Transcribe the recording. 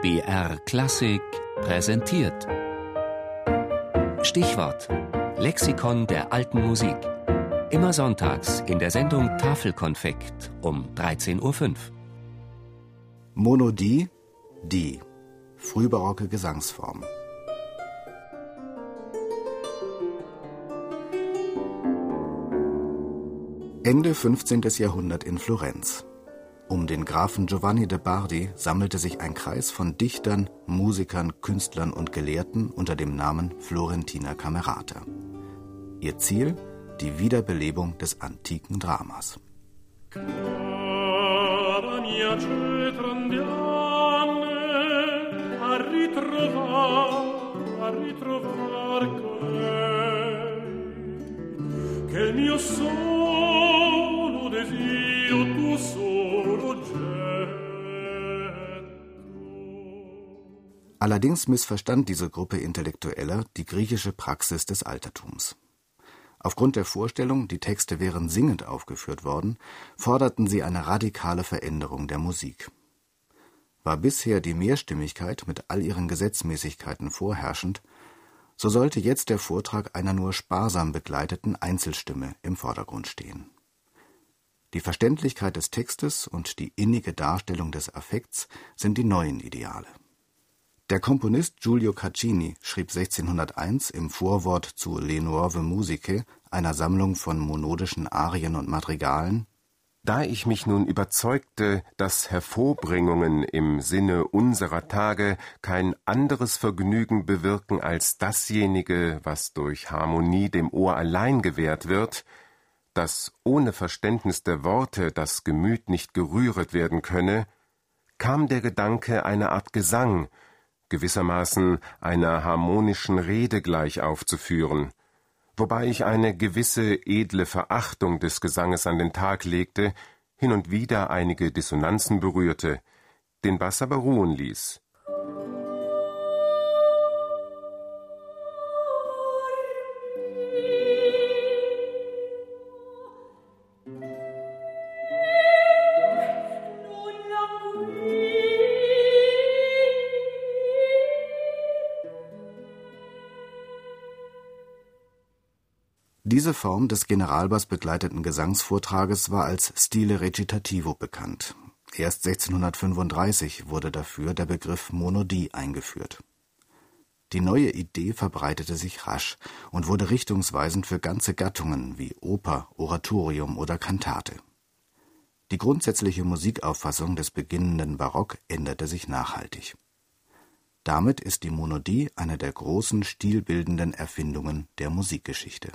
BR Klassik präsentiert. Stichwort: Lexikon der alten Musik. Immer sonntags in der Sendung Tafelkonfekt um 13.05 Uhr. Monodie, die. Frühbarocke Gesangsform. Ende 15. Jahrhundert in Florenz. Um den Grafen Giovanni de Bardi sammelte sich ein Kreis von Dichtern, Musikern, Künstlern und Gelehrten unter dem Namen Florentiner Camerata. Ihr Ziel die Wiederbelebung des antiken Dramas. che mio solo Allerdings missverstand diese Gruppe Intellektueller die griechische Praxis des Altertums. Aufgrund der Vorstellung, die Texte wären singend aufgeführt worden, forderten sie eine radikale Veränderung der Musik. War bisher die Mehrstimmigkeit mit all ihren Gesetzmäßigkeiten vorherrschend, so sollte jetzt der Vortrag einer nur sparsam begleiteten Einzelstimme im Vordergrund stehen. Die Verständlichkeit des Textes und die innige Darstellung des Affekts sind die neuen Ideale. Der Komponist Giulio Caccini schrieb 1601 im Vorwort zu Le Nuove Musiche, einer Sammlung von monodischen Arien und Madrigalen. Da ich mich nun überzeugte, dass Hervorbringungen im Sinne unserer Tage kein anderes Vergnügen bewirken als dasjenige, was durch Harmonie dem Ohr allein gewährt wird, dass ohne Verständnis der Worte das Gemüt nicht gerühret werden könne, kam der Gedanke, eine Art Gesang, gewissermaßen einer harmonischen Rede gleich aufzuführen, wobei ich eine gewisse edle Verachtung des Gesanges an den Tag legte, hin und wieder einige Dissonanzen berührte, den Bass aber ruhen ließ. Diese Form des Generalbass begleiteten Gesangsvortrages war als Stile recitativo bekannt. Erst 1635 wurde dafür der Begriff Monodie eingeführt. Die neue Idee verbreitete sich rasch und wurde richtungsweisend für ganze Gattungen wie Oper, Oratorium oder Kantate. Die grundsätzliche Musikauffassung des beginnenden Barock änderte sich nachhaltig. Damit ist die Monodie eine der großen stilbildenden Erfindungen der Musikgeschichte